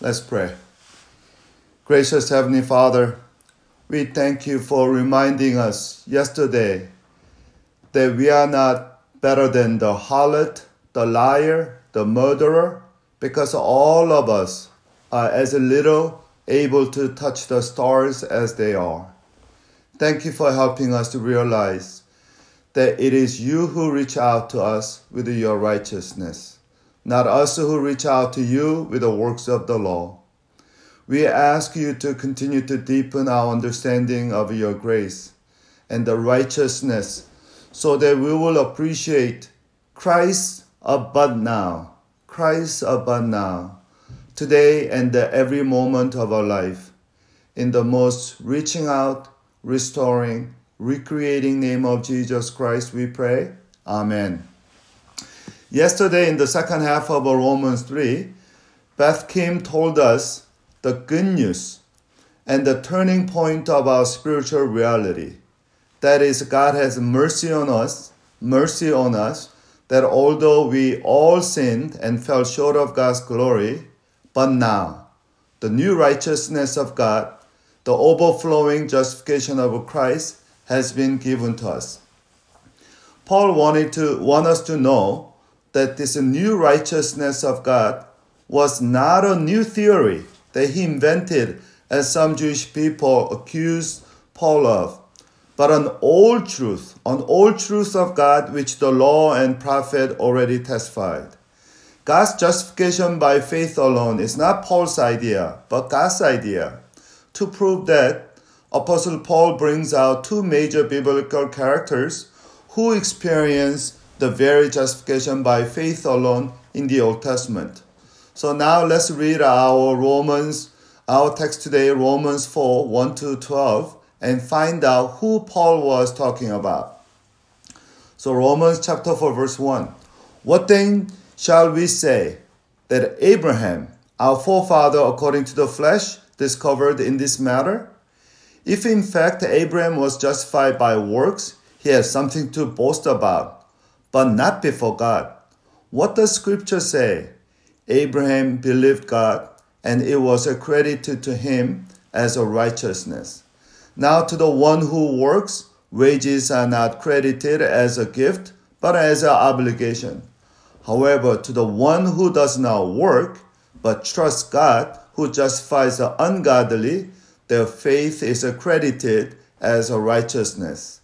Let's pray. Gracious Heavenly Father, we thank you for reminding us yesterday that we are not better than the harlot, the liar, the murderer, because all of us are as little able to touch the stars as they are. Thank you for helping us to realize that it is you who reach out to us with your righteousness, not us who reach out to you with the works of the law. We ask you to continue to deepen our understanding of your grace and the righteousness so that we will appreciate Christ above now, Christ above now, today and every moment of our life, in the most reaching out, restoring, recreating name of Jesus Christ, we pray. Amen. Yesterday, in the second half of Romans 3, Beth Kim told us the good news and the turning point of our spiritual reality. That is, God has mercy on us, mercy on us, that although we all sinned and fell short of God's glory, but now the new righteousness of God, the overflowing justification of Christ, has been given to us. Paul wanted to want us to know that this new righteousness of God was not a new theory that he invented as some Jewish people accused Paul of, but an old truth, an old truth of God which the law and prophet already testified. God's justification by faith alone is not Paul's idea, but God's idea. To prove that, Apostle Paul brings out two major biblical characters who experience the very justification by faith alone in the Old Testament. So now let's read our Romans, our text today, Romans 4 1 to 12, and find out who Paul was talking about. So, Romans chapter 4, verse 1. What then shall we say that Abraham, our forefather according to the flesh, discovered in this matter? If in fact Abraham was justified by works, he has something to boast about, but not before God. What does scripture say? Abraham believed God, and it was accredited to him as a righteousness. Now to the one who works, wages are not credited as a gift, but as an obligation. However, to the one who does not work, but trusts God, who justifies the ungodly, their faith is accredited as a righteousness.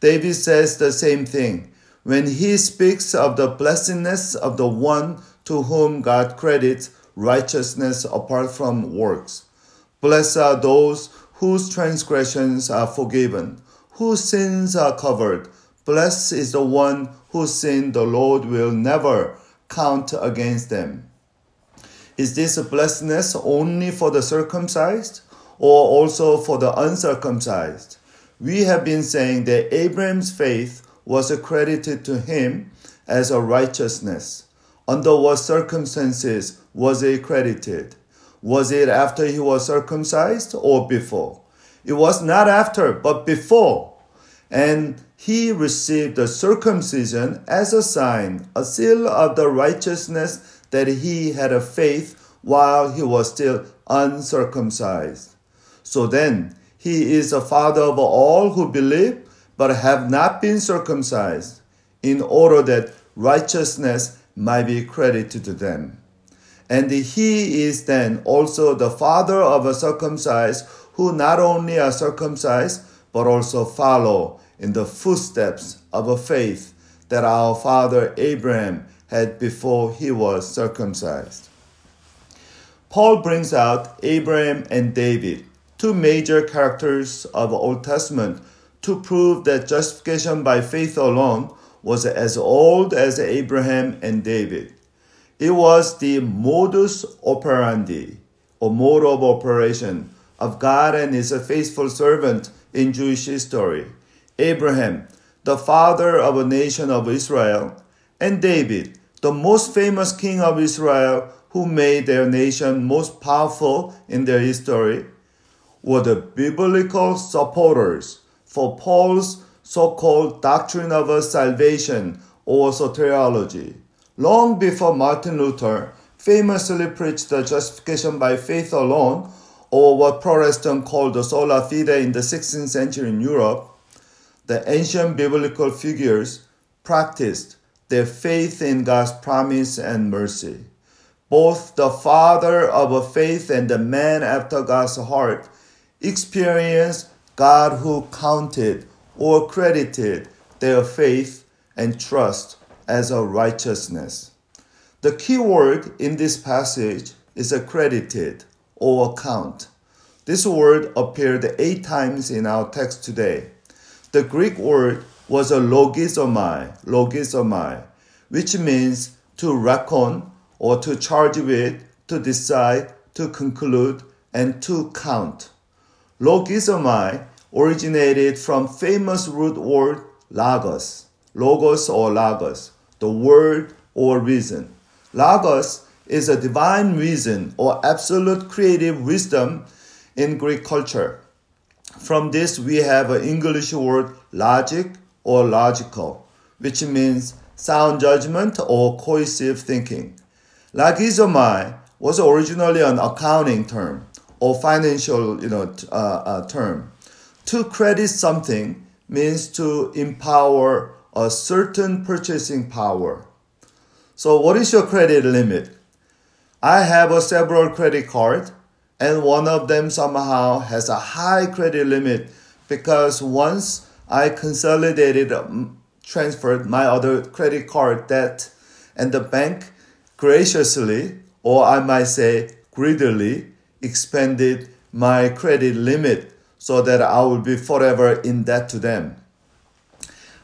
David says the same thing when he speaks of the blessedness of the one to whom God credits righteousness apart from works. Blessed are those whose transgressions are forgiven, whose sins are covered. Blessed is the one whose sin the Lord will never count against them. Is this blessedness only for the circumcised? or also for the uncircumcised. We have been saying that Abraham's faith was accredited to him as a righteousness. Under what circumstances was it credited? Was it after he was circumcised or before? It was not after, but before. And he received the circumcision as a sign, a seal of the righteousness that he had a faith while he was still uncircumcised. So then, he is the father of all who believe but have not been circumcised, in order that righteousness might be credited to them. And he is then also the father of a circumcised who not only are circumcised but also follow in the footsteps of a faith that our father Abraham had before he was circumcised. Paul brings out Abraham and David two major characters of the Old Testament to prove that justification by faith alone was as old as Abraham and David. It was the modus operandi, or mode of operation, of God and his faithful servant in Jewish history. Abraham, the father of a nation of Israel, and David, the most famous king of Israel who made their nation most powerful in their history, were the biblical supporters for Paul's so called doctrine of salvation or soteriology. Long before Martin Luther famously preached the justification by faith alone, or what Protestant called the sola fide in the 16th century in Europe, the ancient biblical figures practiced their faith in God's promise and mercy. Both the father of a faith and the man after God's heart experienced God who counted or credited their faith and trust as a righteousness. The key word in this passage is accredited or account. This word appeared eight times in our text today. The Greek word was a logizomai, logizomai, which means to reckon or to charge with, to decide, to conclude, and to count. Logizomai originated from famous root word logos, logos or logos, the word or reason. Logos is a divine reason or absolute creative wisdom in Greek culture. From this, we have an English word logic or logical, which means sound judgment or cohesive thinking. Logizomai was originally an accounting term or financial you know, uh, uh, term. To credit something means to empower a certain purchasing power. So, what is your credit limit? I have a several credit cards, and one of them somehow has a high credit limit because once I consolidated, um, transferred my other credit card debt, and the bank graciously, or I might say greedily, expanded my credit limit so that I will be forever in debt to them.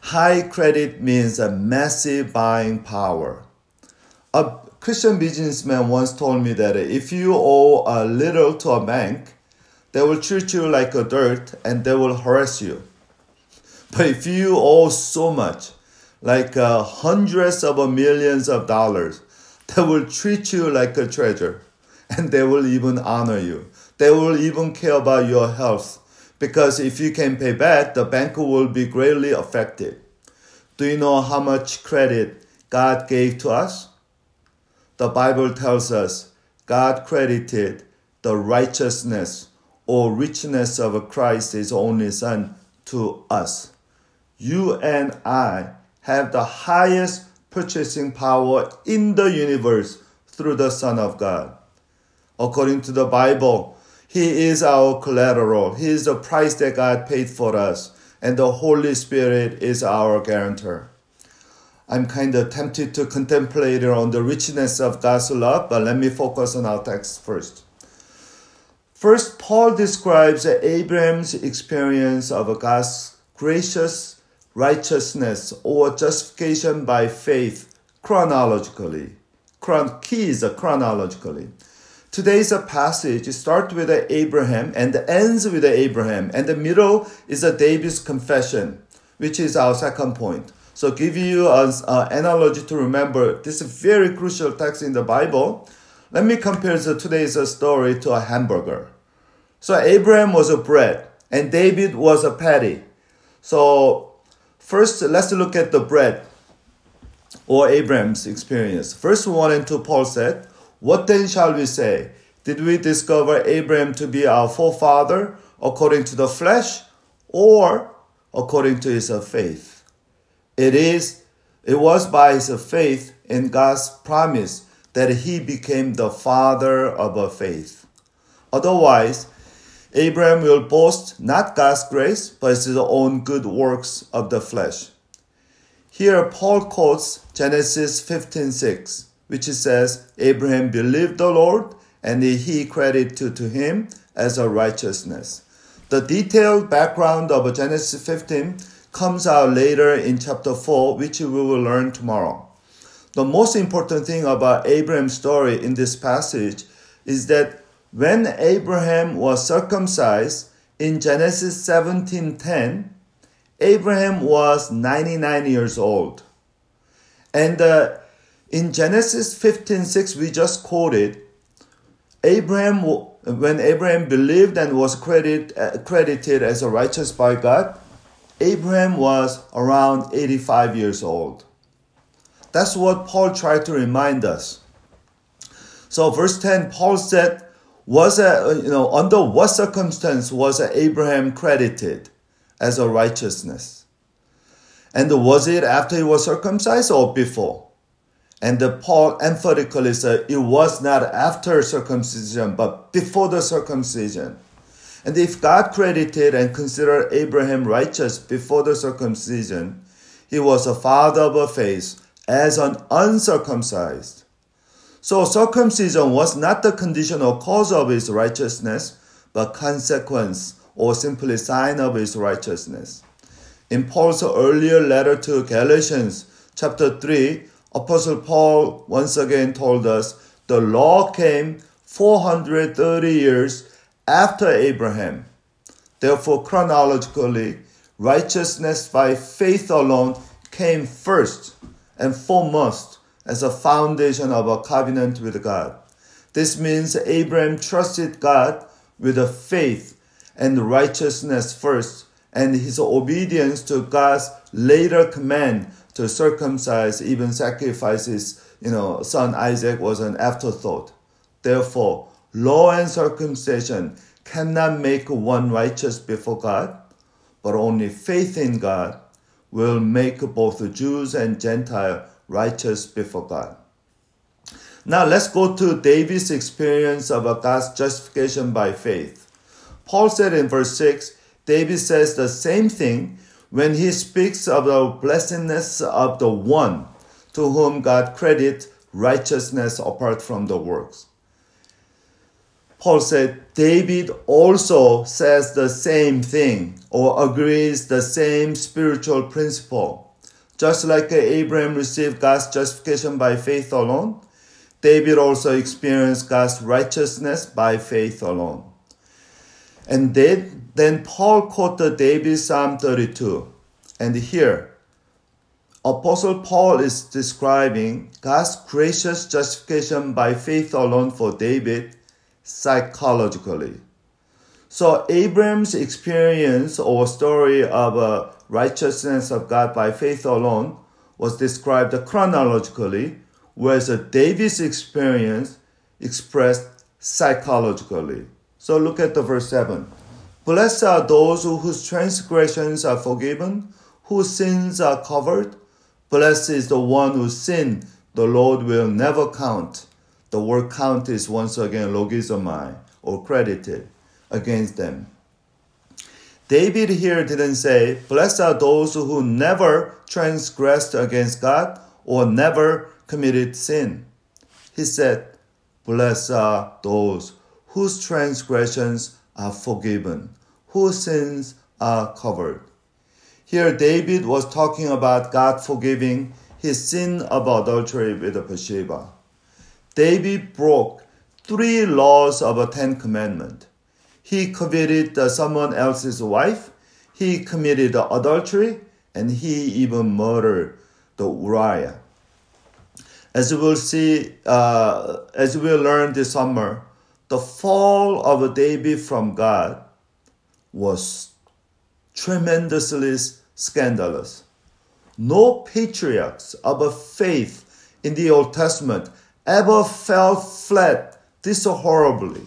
High credit means a massive buying power. A Christian businessman once told me that if you owe a little to a bank, they will treat you like a dirt and they will harass you. But if you owe so much, like uh, hundreds of millions of dollars, they will treat you like a treasure and they will even honor you. They will even care about your health because if you can pay back, the bank will be greatly affected. Do you know how much credit God gave to us? The Bible tells us God credited the righteousness or richness of Christ, his only Son, to us. You and I have the highest purchasing power in the universe through the Son of God. According to the Bible, He is our collateral. He is the price that God paid for us, and the Holy Spirit is our guarantor. I'm kind of tempted to contemplate on the richness of God's love, but let me focus on our text first. First, Paul describes Abraham's experience of God's gracious righteousness or justification by faith chronologically. Chron- key is chronologically. Today's a passage it starts with Abraham and ends with Abraham, and the middle is a David's confession, which is our second point. So, give you an uh, analogy to remember this is a very crucial text in the Bible. Let me compare today's uh, story to a hamburger. So, Abraham was a bread, and David was a patty. So, First, let's look at the bread or Abraham's experience. First 1 and 2, Paul said, What then shall we say? Did we discover Abraham to be our forefather according to the flesh or according to his faith? It is, it was by his faith in God's promise that he became the father of a faith. Otherwise, Abraham will boast not God's grace, but his own good works of the flesh. Here Paul quotes Genesis 15:6, which says, Abraham believed the Lord, and he credited to him as a righteousness. The detailed background of Genesis 15 comes out later in chapter 4, which we will learn tomorrow. The most important thing about Abraham's story in this passage is that when Abraham was circumcised in Genesis 17:10, Abraham was 99 years old. And uh, in Genesis 15:6 we just quoted Abraham when Abraham believed and was credit, uh, credited as a righteous by God, Abraham was around 85 years old. That's what Paul tried to remind us. So verse 10, Paul said, was a, you know, under what circumstance was Abraham credited as a righteousness? And was it after he was circumcised or before? And Paul emphatically said it was not after circumcision, but before the circumcision. And if God credited and considered Abraham righteous before the circumcision, he was a father of a faith as an uncircumcised. So circumcision was not the condition or cause of his righteousness, but consequence or simply sign of his righteousness. In Paul's earlier letter to Galatians, chapter 3, Apostle Paul once again told us the law came 430 years after Abraham. Therefore, chronologically, righteousness by faith alone came first and foremost as a foundation of a covenant with God. This means Abraham trusted God with a faith and righteousness first, and his obedience to God's later command to circumcise, even sacrifices, you know, son Isaac was an afterthought. Therefore, law and circumcision cannot make one righteous before God, but only faith in God will make both Jews and Gentile righteous before God. Now let's go to David's experience of God's justification by faith. Paul said in verse 6, David says the same thing when he speaks of the blessedness of the one to whom God credits righteousness apart from the works. Paul said, David also says the same thing or agrees the same spiritual principle. Just like Abraham received God's justification by faith alone, David also experienced God's righteousness by faith alone. And then, then Paul quoted David Psalm 32. And here, Apostle Paul is describing God's gracious justification by faith alone for David psychologically. So Abraham's experience or story of a righteousness of God by faith alone was described chronologically, whereas David's experience expressed psychologically. So look at the verse 7. Blessed are those whose transgressions are forgiven, whose sins are covered. Blessed is the one whose sin the Lord will never count. The word count is once again logizomai or credited against them. David here didn't say, Blessed are those who never transgressed against God or never committed sin. He said, Blessed are those whose transgressions are forgiven, whose sins are covered. Here, David was talking about God forgiving his sin of adultery with Bathsheba. David broke three laws of a Ten Commandment. He coveted someone else's wife. He committed adultery, and he even murdered the Uriah. As we'll see, uh, as we'll learn this summer, the fall of David from God was tremendously scandalous. No patriarchs of a faith in the Old Testament ever fell flat this horribly.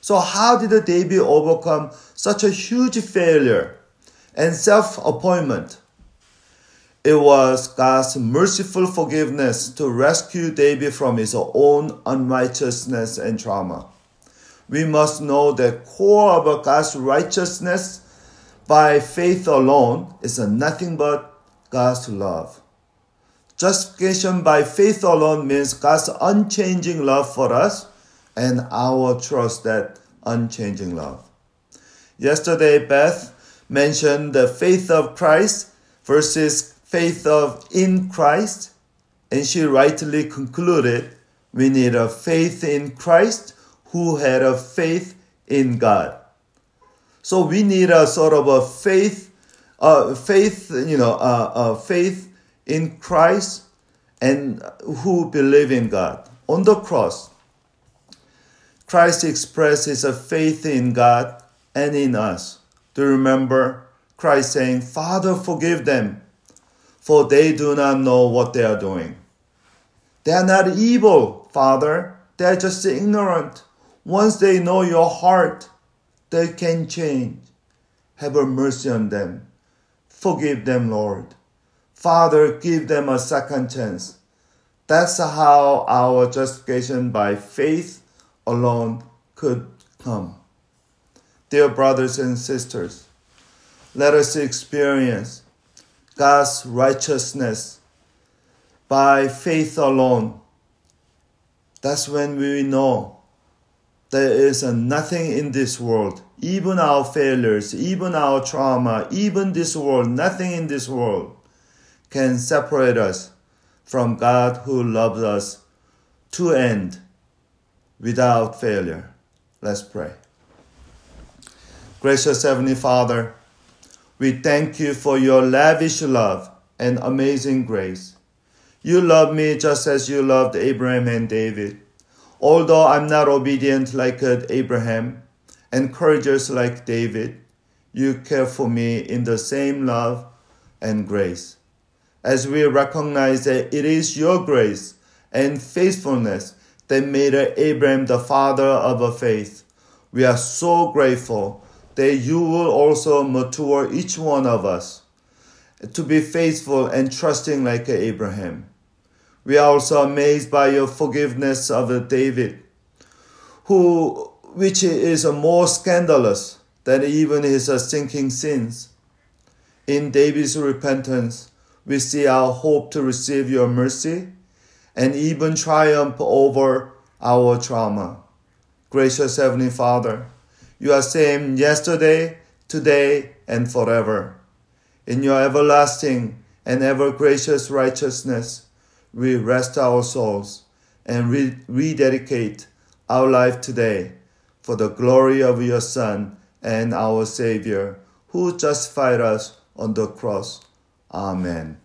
So, how did David overcome such a huge failure and self appointment? It was God's merciful forgiveness to rescue David from his own unrighteousness and trauma. We must know the core of God's righteousness by faith alone is nothing but God's love. Justification by faith alone means God's unchanging love for us and our trust that unchanging love. Yesterday, Beth mentioned the faith of Christ versus faith of in Christ, and she rightly concluded we need a faith in Christ who had a faith in God. So we need a sort of a faith, uh, faith, you know, uh, uh, faith in Christ and who believe in God. On the cross, Christ expresses a faith in God and in us. Do you remember Christ saying, Father, forgive them, for they do not know what they are doing. They are not evil, Father, They are just ignorant. Once they know your heart, they can change. Have mercy on them. Forgive them, Lord. Father, give them a second chance. That's how our justification by faith alone could come. Dear brothers and sisters, let us experience God's righteousness by faith alone. That's when we know there is nothing in this world, even our failures, even our trauma, even this world, nothing in this world can separate us from God who loves us to end without failure. Let's pray. Gracious Heavenly Father, we thank you for your lavish love and amazing grace. You love me just as you loved Abraham and David. Although I'm not obedient like uh, Abraham and courageous like David, you care for me in the same love and grace. As we recognize that it is your grace and faithfulness that made Abraham the father of a faith, we are so grateful that you will also mature each one of us to be faithful and trusting like Abraham. We are also amazed by your forgiveness of David, who which is more scandalous than even his sinking sins. In David's repentance, we see our hope to receive your mercy and even triumph over our trauma. Gracious Heavenly Father, you are same yesterday, today, and forever. In your everlasting and ever gracious righteousness, we rest our souls and re- rededicate our life today for the glory of your Son and our Savior, who justified us on the cross. Amen.